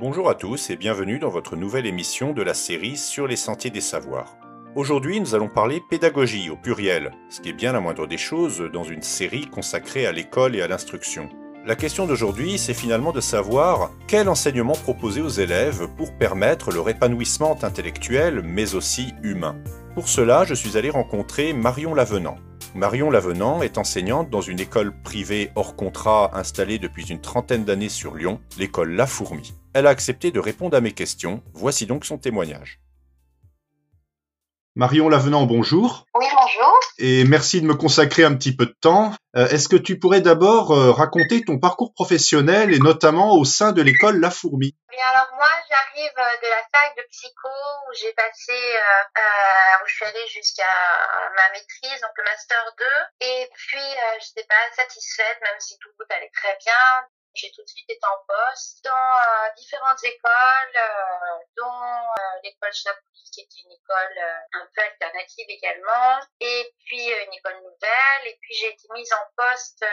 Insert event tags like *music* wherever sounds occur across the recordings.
Bonjour à tous et bienvenue dans votre nouvelle émission de la série Sur les sentiers des savoirs. Aujourd'hui, nous allons parler pédagogie au pluriel, ce qui est bien la moindre des choses dans une série consacrée à l'école et à l'instruction. La question d'aujourd'hui, c'est finalement de savoir quel enseignement proposer aux élèves pour permettre leur épanouissement intellectuel mais aussi humain. Pour cela, je suis allé rencontrer Marion Lavenant. Marion Lavenant est enseignante dans une école privée hors contrat installée depuis une trentaine d'années sur Lyon, l'école La Fourmi. Elle a accepté de répondre à mes questions. Voici donc son témoignage. Marion Lavenant, bonjour. Oui, bonjour. Et merci de me consacrer un petit peu de temps. Euh, est-ce que tu pourrais d'abord euh, raconter ton parcours professionnel et notamment au sein de l'école La Fourmi? Bien, alors moi, j'arrive euh, de la fac de psycho où j'ai passé, où je suis allée jusqu'à ma maîtrise, donc le master 2. Et puis, je n'étais pas satisfaite, même si tout allait très bien. J'ai tout de suite été en poste dans euh, différentes écoles, euh, dont euh, l'école Chapouli, qui est une école un peu alternative également, et puis une école nouvelle. Et puis j'ai été mise en poste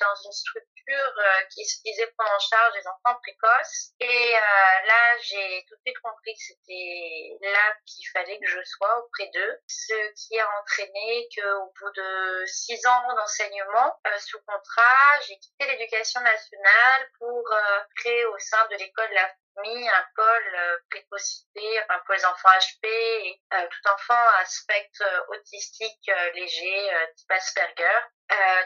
dans une structure qui se disait prendre en charge les enfants précoces. Et là, j'ai tout de suite compris que c'était là qu'il fallait que je sois auprès d'eux, ce qui a entraîné qu'au bout de six ans d'enseignement sous contrat, j'ai quitté l'éducation nationale pour euh, créer au sein de l'école La Famille un pôle euh, précocité, enfin pour les enfants HP et euh, tout enfant à spectre autistique léger type Asperger.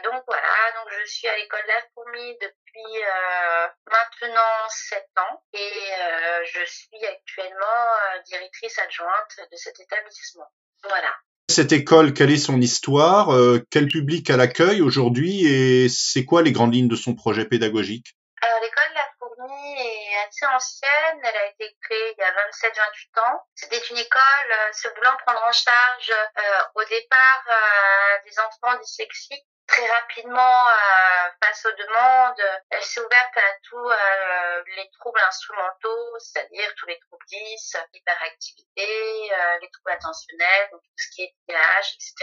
donc voilà, donc je suis à l'école La Fourmi depuis maintenant 7 ans et je suis actuellement directrice adjointe de cet établissement. Voilà. Cette école, quelle est son histoire Quel public elle accueille aujourd'hui Et c'est quoi les grandes lignes de son projet pédagogique? Alors l'école La Fourmi est assez ancienne, elle a été créée il y a 27-28 ans. C'était une école euh, se voulant prendre en charge euh, au départ euh, des enfants dyslexiques très rapidement euh, face aux demandes. Elle s'est ouverte à tous euh, les troubles instrumentaux, c'est-à-dire tous les troubles 10, l'hyperactivité, euh, les troubles attentionnels, donc tout ce qui est TH, etc.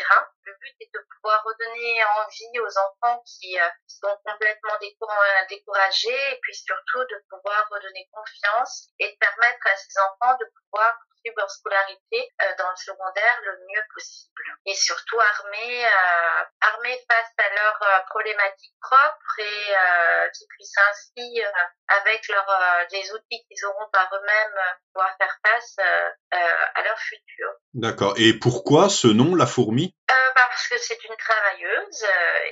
Le but est de pouvoir redonner envie aux enfants qui sont complètement découragés et puis surtout de pouvoir redonner confiance et de permettre à ces enfants de pouvoir leur scolarité euh, dans le secondaire le mieux possible et surtout armés euh, armés face à leurs euh, problématiques propres et qui puissent ainsi avec leurs des outils qu'ils auront par eux-mêmes pouvoir faire face à leur futur. D'accord. Et pourquoi ce nom, la fourmi? Parce que c'est une travailleuse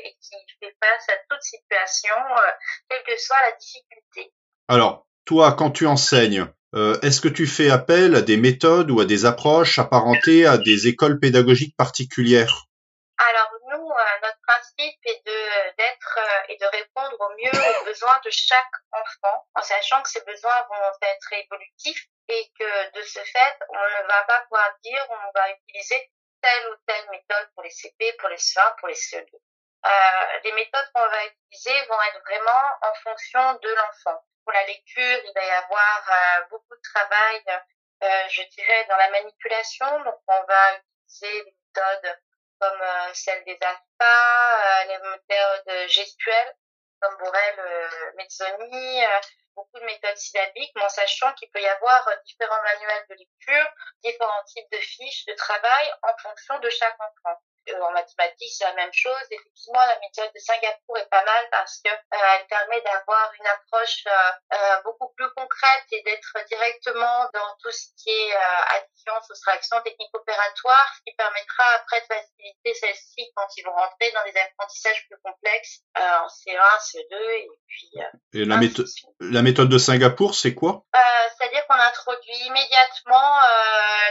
et qui fait face à toute situation, quelle que soit la difficulté. Alors, toi, quand tu enseignes, est-ce que tu fais appel à des méthodes ou à des approches apparentées à des écoles pédagogiques particulières? Alors nous, euh, notre principe est d'être euh, et de répondre au mieux aux besoins de chaque enfant, en sachant que ces besoins vont être évolutifs et que de ce fait, on ne va pas pouvoir dire on va utiliser telle ou telle méthode pour les CP, pour les CE1, pour les CE2. les méthodes qu'on va utiliser vont être vraiment en fonction de l'enfant pour la lecture, il va y avoir euh, beaucoup de travail, euh, je dirais, dans la manipulation. Donc, on va utiliser des méthodes comme euh, celle des AFPA, les méthodes gestuelles, comme Borel, Mezzoni, beaucoup de méthodes syllabiques, mais en sachant qu'il peut y avoir différents manuels de lecture, différents types de fiches de travail en fonction de chaque enfant. Euh, en mathématiques, c'est la même chose. Effectivement, la méthode de Singapour est pas mal parce que euh, elle permet d'avoir une approche euh, beaucoup plus concrète et d'être directement dans tout ce qui est addition, soustraction, technique opératoire, ce qui permettra après de faciliter celle-ci quand ils vont rentrer dans des apprentissages plus complexes en C1, C2 et puis. et la, méthode, la méthode de Singapour, c'est quoi? C'est-à-dire qu'on introduit immédiatement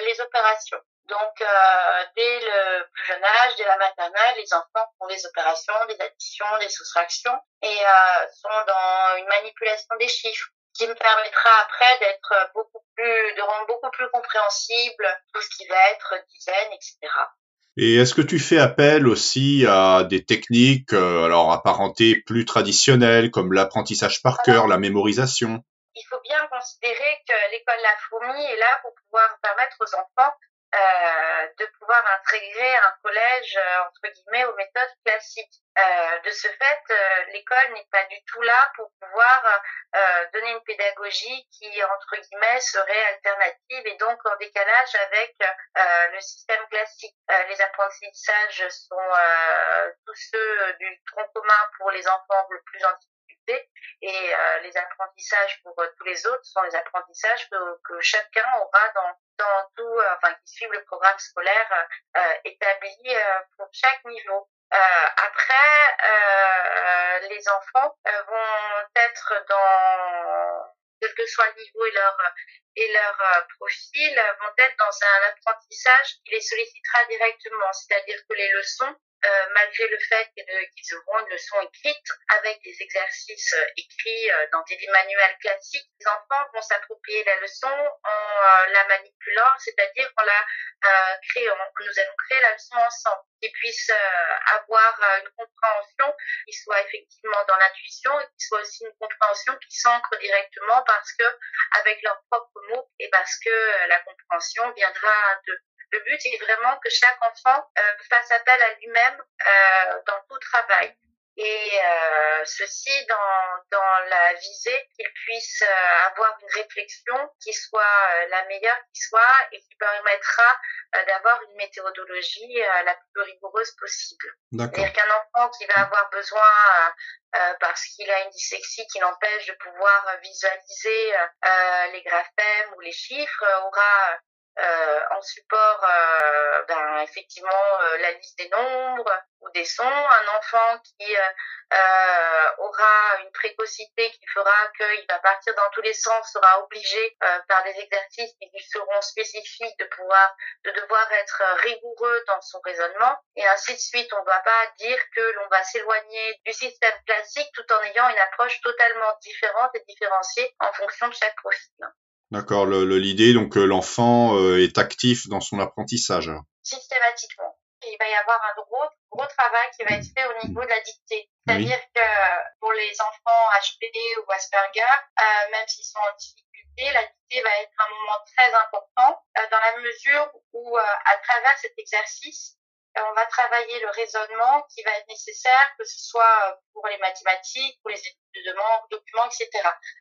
les opérations. Donc, euh, dès le plus jeune âge, dès la maternelle, les enfants font des opérations, des additions, des soustractions et euh, sont dans une manipulation des chiffres qui me permettra après d'être beaucoup plus, de rendre beaucoup plus compréhensible tout ce qui va être dizaines, etc. Et est-ce que tu fais appel aussi à des techniques, euh, alors apparentées plus traditionnelles, comme l'apprentissage par cœur, la mémorisation? Il faut bien considérer que l'école La Fourmi est là pour pouvoir permettre aux enfants euh, de pouvoir intégrer un collège euh, entre guillemets aux méthodes classiques. Euh, de ce fait, euh, l'école n'est pas du tout là pour pouvoir euh, donner une pédagogie qui entre guillemets serait alternative et donc en décalage avec le système classique. les apprentissages sont tous ceux du tronc commun pour les enfants le plus en difficulté et les apprentissages pour tous les autres sont les apprentissages que, que chacun aura dans dans tout, enfin qui suivent le programme scolaire établi pour chaque niveau. Euh, après, euh, les enfants euh, vont être dans quel que soit le niveau et leur et leur profil, vont être dans un apprentissage qui les sollicitera directement, c'est-à-dire que les leçons euh, malgré le fait qu'ils auront une leçon écrite avec des exercices euh, écrits euh, dans des manuels classiques, les enfants vont s'approprier la leçon en la manipulant, c'est-à-dire en la créant. Nous allons créer la leçon ensemble, qu'ils puissent avoir une compréhension qui soit effectivement dans l'intuition et qui soit aussi une compréhension qui s'ancre directement parce que avec leurs propres mots et parce que la compréhension viendra de le but est vraiment que chaque enfant euh, fasse appel à lui-même euh, dans tout travail. Et euh, ceci dans, dans la visée qu'il puisse avoir une réflexion qui soit la meilleure qui soit et qui permettra d'avoir une méthodologie la plus rigoureuse possible. C'est-à-dire qu'un enfant qui va avoir besoin, parce qu'il a une dyslexie qui l'empêche de pouvoir visualiser les graphèmes ou les chiffres, aura euh, en support euh, ben, effectivement euh, la liste des nombres ou des sons, un enfant qui aura une précocité qui fera qu'il va partir dans tous les sens sera obligé par des exercices qui lui seront spécifiques de pouvoir de devoir être rigoureux dans son raisonnement et ainsi de suite. On ne va pas dire que l'on va s'éloigner du système classique tout en ayant une approche totalement différente et différenciée en fonction de chaque profil. D'accord, l'idée donc l'enfant euh, est actif dans son apprentissage. Systématiquement. Il va y avoir un gros, gros travail qui va être fait au niveau de la dictée. C'est-à-dire que pour les enfants HPD ou Asperger, euh, même s'ils sont en difficulté, la dictée va être un moment très important euh, dans la mesure où, à travers cet exercice, on va travailler le raisonnement qui va être nécessaire, que ce soit pour les mathématiques, pour les études de documents, etc.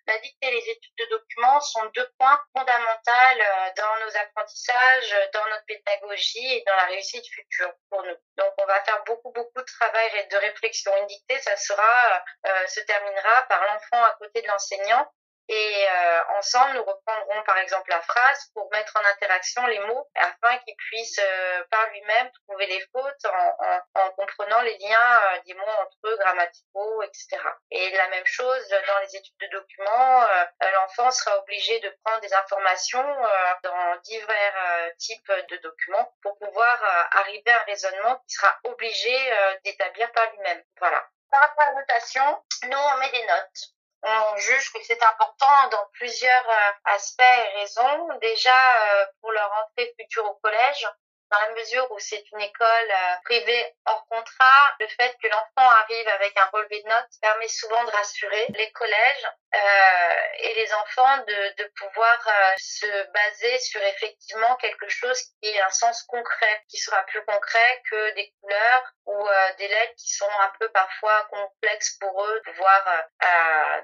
La dictée et les études de documents sont deux points fondamentaux euh, dans nos apprentissages, dans notre pédagogie et dans la réussite future pour nous. Donc, on va faire beaucoup, beaucoup de travail et de réflexion. Une dictée, ça sera, euh, se terminera par l'enfant à côté de l'enseignant et euh, ensemble, nous reprendrons par exemple la phrase pour mettre en interaction les mots afin qu'il puisse euh, par lui-même trouver les fautes en, en, comprenant les liens euh, des mots entre eux, grammaticaux, etc. Et la même chose dans les études de documents, l'enfant sera obligé de prendre des informations dans divers types de documents pour pouvoir arriver à un raisonnement qui sera obligé d'établir par lui-même. Voilà. Par rapport à la notation, nous on met des notes on juge que c'est important dans plusieurs euh, aspects et raisons. Déjà, euh, pour leur entrée future au collège, dans la mesure où c'est une école euh, privée hors contrat, le fait que l'enfant arrive avec un relevé de notes permet souvent de rassurer les collèges euh, et les enfants de, de pouvoir euh, se baser sur effectivement quelque chose qui ait un sens concret, qui sera plus concret que des couleurs ou euh, des lettres qui sont un peu parfois complexes pour eux, voire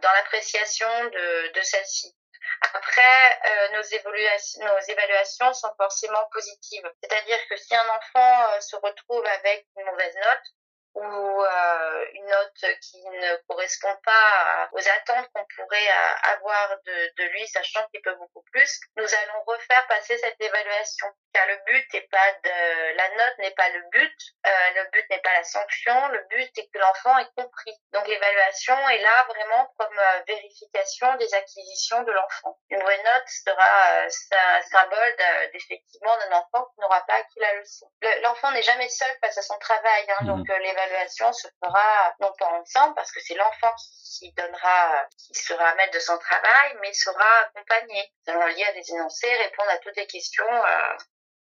dans l'appréciation de, de celles-ci. Après, euh, nos, évaluations, sont forcément positives. C'est-à-dire que si un enfant euh, se retrouve avec une mauvaise note, ou euh, une note qui ne correspond pas aux attentes qu'on pourrait euh, avoir de, de, lui, sachant qu'il peut beaucoup plus, nous allons refaire passer cette évaluation. Car le but n'est pas de la note n'est pas le but, euh, le but n'est pas la sanction, le but est que l'enfant ait compris. Donc l'évaluation est là vraiment comme euh, vérification des acquisitions de l'enfant. Une vraie note sera un symbole d'effectivement d'un enfant qui n'aura pas acquis la leçon. L'enfant n'est jamais seul face à son travail, hein, mmh. donc l'évaluation l'évaluation se fera non pas ensemble parce que c'est l'enfant qui, donnera, qui sera maître de son travail, mais sera accompagné. Nous allons lire des énoncés, répondre à toutes les questions euh,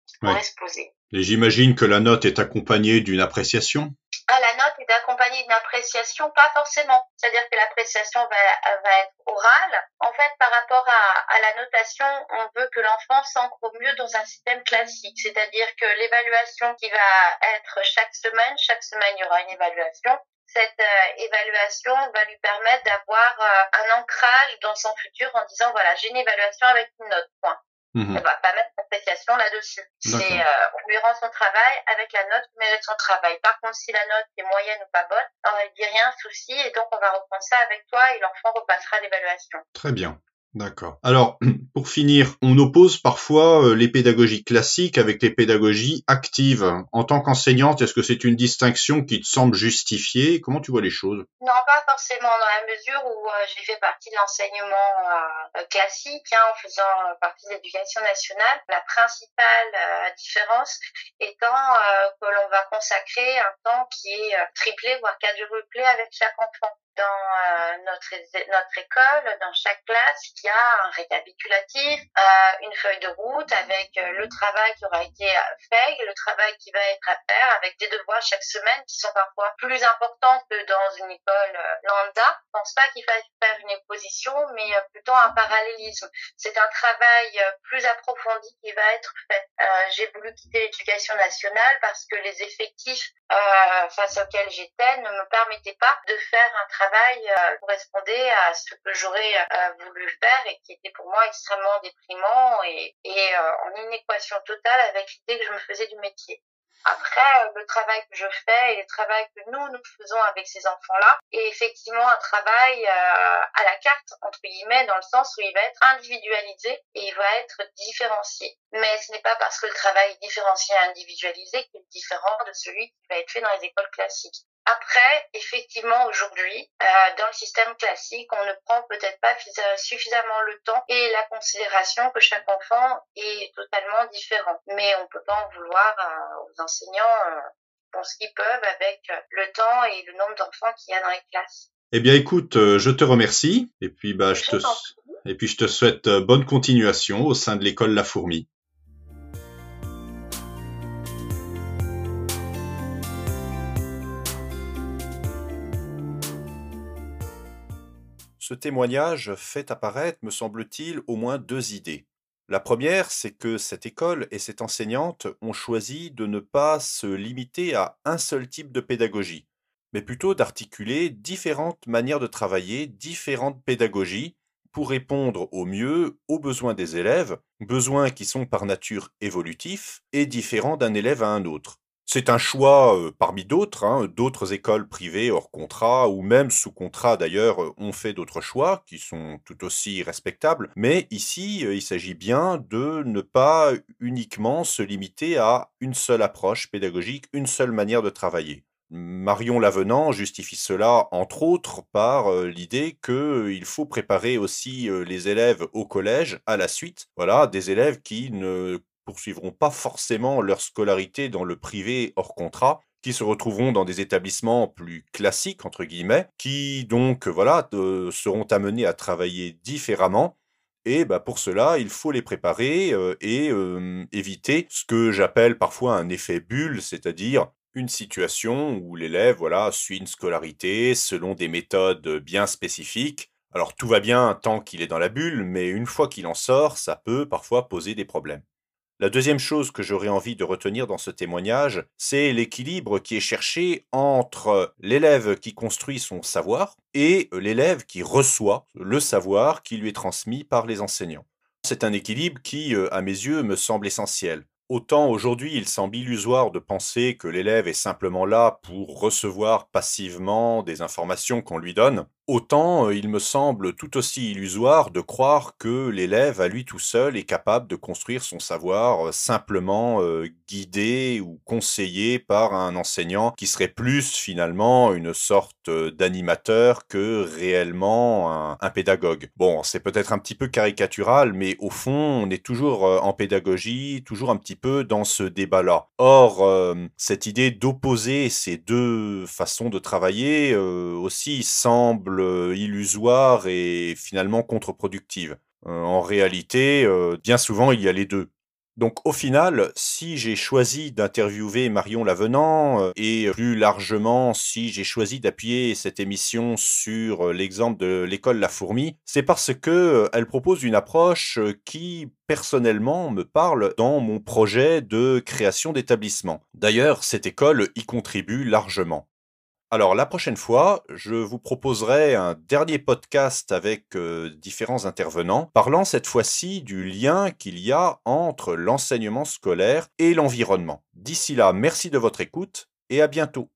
qui pourraient se poser. Et j'imagine que la note est accompagnée d'une appréciation? À la note est accompagnée d'une appréciation Pas forcément. C'est-à-dire que l'appréciation va, va être orale. En fait, par rapport à, à la notation, on veut que l'enfant s'ancre au mieux dans un système classique. C'est-à-dire que l'évaluation qui va être chaque semaine, chaque semaine, il y aura une évaluation cette euh, évaluation va lui permettre d'avoir euh, un ancrage dans son futur en disant voilà j'ai une évaluation avec une note point. Mmh. On va pas mettre d'appréciation là-dessus. C'est euh, on lui rend son travail avec la note qui mérite son travail. Par contre, si la note est moyenne ou pas bonne, on ne dit rien, souci, et donc on va reprendre ça avec toi et l'enfant repassera l'évaluation. Très bien. D'accord. Alors, *clears throat* pour finir, on oppose parfois euh, les pédagogies classiques avec les pédagogies actives. En tant qu'enseignante, est-ce que c'est une distinction qui te semble justifiée? Comment tu vois les choses? Non, pas forcément, dans la mesure où euh, j'ai fait partie de l'enseignement euh, classique, hein, en faisant partie de l'éducation nationale. La principale différence étant que l'on va consacrer un temps qui est triplé, voire quadruplé avec chaque enfant dans euh, notre, notre école, dans chaque classe, il y a un récapitulatif, euh, une feuille de route avec euh, le travail qui aura été fait, le travail qui va être à faire, avec des devoirs chaque semaine qui sont parfois plus importants que dans une école lambda. Je pense pas qu'il faille faire une opposition, mais plutôt un parallélisme. C'est un travail plus approfondi qui va être fait. J'ai voulu quitter l'éducation nationale parce que les effectifs face auxquels j'étais ne me permettaient pas de faire un travail travail euh, correspondait à ce que j'aurais euh, voulu faire et qui était pour moi extrêmement déprimant et, et euh, en inéquation totale avec l'idée que je me faisais du métier. Après, le travail que je fais et le travail que nous, nous faisons avec ces enfants-là est effectivement un travail à la carte, entre guillemets, dans le sens où il va être individualisé et il va être différencié. Mais ce n'est pas parce que le travail est différencié et individualisé qu'il est différent de celui qui va être fait dans les écoles classiques. Après, effectivement, aujourd'hui, euh, dans le système classique, on ne prend peut-être pas suffisamment le temps et la considération que chaque enfant est totalement différent. Mais on peut pas en vouloir euh, aux enseignants euh, pour ce qu'ils peuvent avec le temps et le nombre d'enfants qu'il y a dans les classes. Eh bien, écoute, je te remercie et puis bah, je te et puis je te souhaite bonne continuation au sein de l'école La Fourmi. Ce témoignage fait apparaître, me semble-t-il, au moins deux idées. La première, c'est que cette école et cette enseignante ont choisi de ne pas se limiter à un seul type de pédagogie, mais plutôt d'articuler différentes manières de travailler, différentes pédagogies, pour répondre au mieux aux besoins des élèves, besoins qui sont par nature évolutifs et différents d'un élève à un autre. C'est un choix parmi d'autres, hein, d'autres écoles privées hors contrat ou même sous contrat d'ailleurs ont fait d'autres choix qui sont tout aussi respectables. Mais ici, il s'agit bien de ne pas uniquement se limiter à une seule approche pédagogique, une seule manière de travailler. Marion Lavenant justifie cela, entre autres, par l'idée qu'il faut préparer aussi les élèves au collège à la suite. Voilà, des élèves qui ne poursuivront pas forcément leur scolarité dans le privé hors contrat, qui se retrouveront dans des établissements plus classiques, entre guillemets, qui donc voilà, seront amenés à travailler différemment. Et bah, pour cela, il faut les préparer euh, et euh, éviter ce que j'appelle parfois un effet bulle, c'est-à-dire une situation où l'élève voilà, suit une scolarité selon des méthodes bien spécifiques. Alors tout va bien tant qu'il est dans la bulle, mais une fois qu'il en sort, ça peut parfois poser des problèmes. La deuxième chose que j'aurais envie de retenir dans ce témoignage, c'est l'équilibre qui est cherché entre l'élève qui construit son savoir et l'élève qui reçoit le savoir qui lui est transmis par les enseignants. C'est un équilibre qui, euh, à mes yeux, me semble essentiel. Autant aujourd'hui il semble illusoire de penser que l'élève est simplement là pour recevoir passivement des informations qu'on lui donne, Autant il me semble tout aussi illusoire de croire que l'élève à lui tout seul est capable de construire son savoir simplement guidé ou conseillé par un enseignant qui serait plus finalement une sorte d'animateur que réellement un, pédagogue. Bon, c'est peut-être un petit peu caricatural, mais au fond, on est toujours en pédagogie, toujours un petit peu dans ce débat-là. Or, cette idée d'opposer ces deux façons de travailler aussi semble euh, illusoire et finalement contre-productive. Euh, en réalité, euh, bien souvent, il y a les deux. Donc au final, si j'ai choisi d'interviewer Marion Lavenant et plus largement si j'ai choisi d'appuyer cette émission sur l'exemple de l'école La Fourmi, c'est parce que elle propose une approche qui personnellement me parle dans mon projet de création d'établissement. D'ailleurs, cette école y contribue largement. Alors la prochaine fois, je vous proposerai un dernier podcast avec euh, différents intervenants, parlant cette fois-ci du lien qu'il y a entre l'enseignement scolaire et l'environnement. D'ici là, merci de votre écoute et à bientôt.